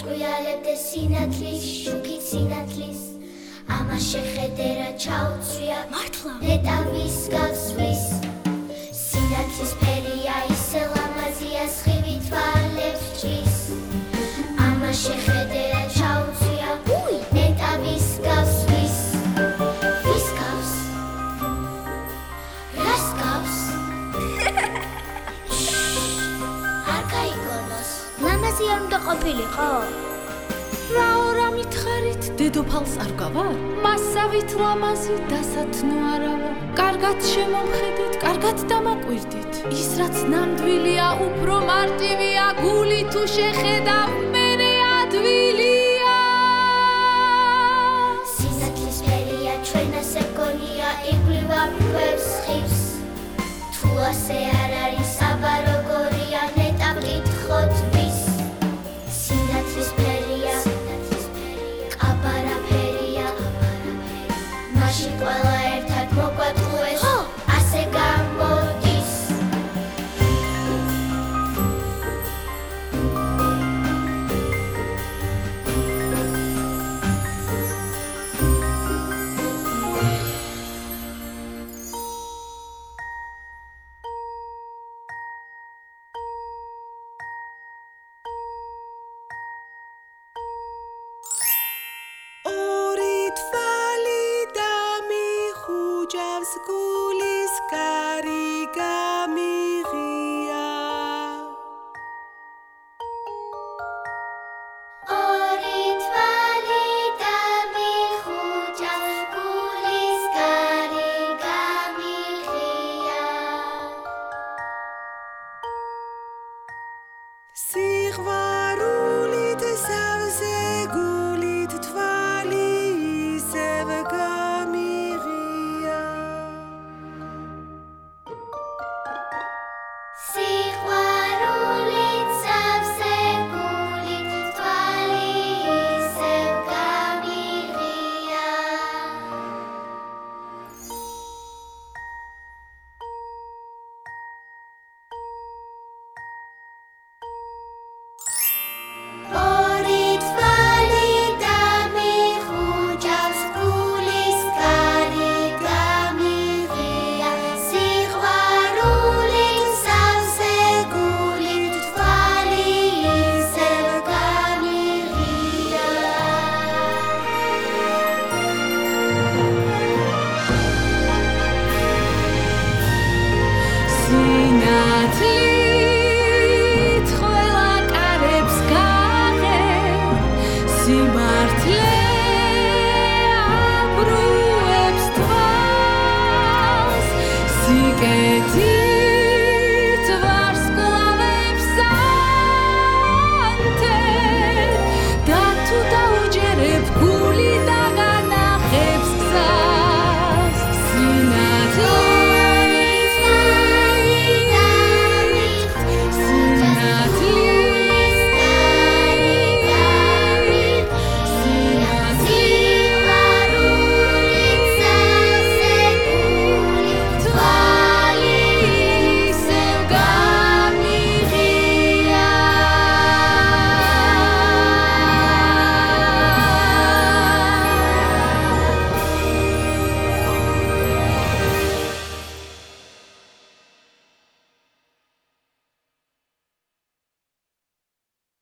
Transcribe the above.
ჩაჭვიალებდე სინათლის შუქით სინათლის ამას შეხედე რა ჩაუწვია მართლა? მე თავის გავს. ლამაზი არ უნდა ყოფილიყო. რა ორა მითხარით დედოფალს არ გავარ მასავით ლამაზი დასათნო არავა. კარგად შემომხედეთ კარგად დამაკვირდით. ის რაც ნამდვილია უფრო მარტივია გული თუ შეხედავ მერე ადვილია მაშინ ყველა arriscarem. სიმართლით ყველა კარებს გაღებ სიმართლე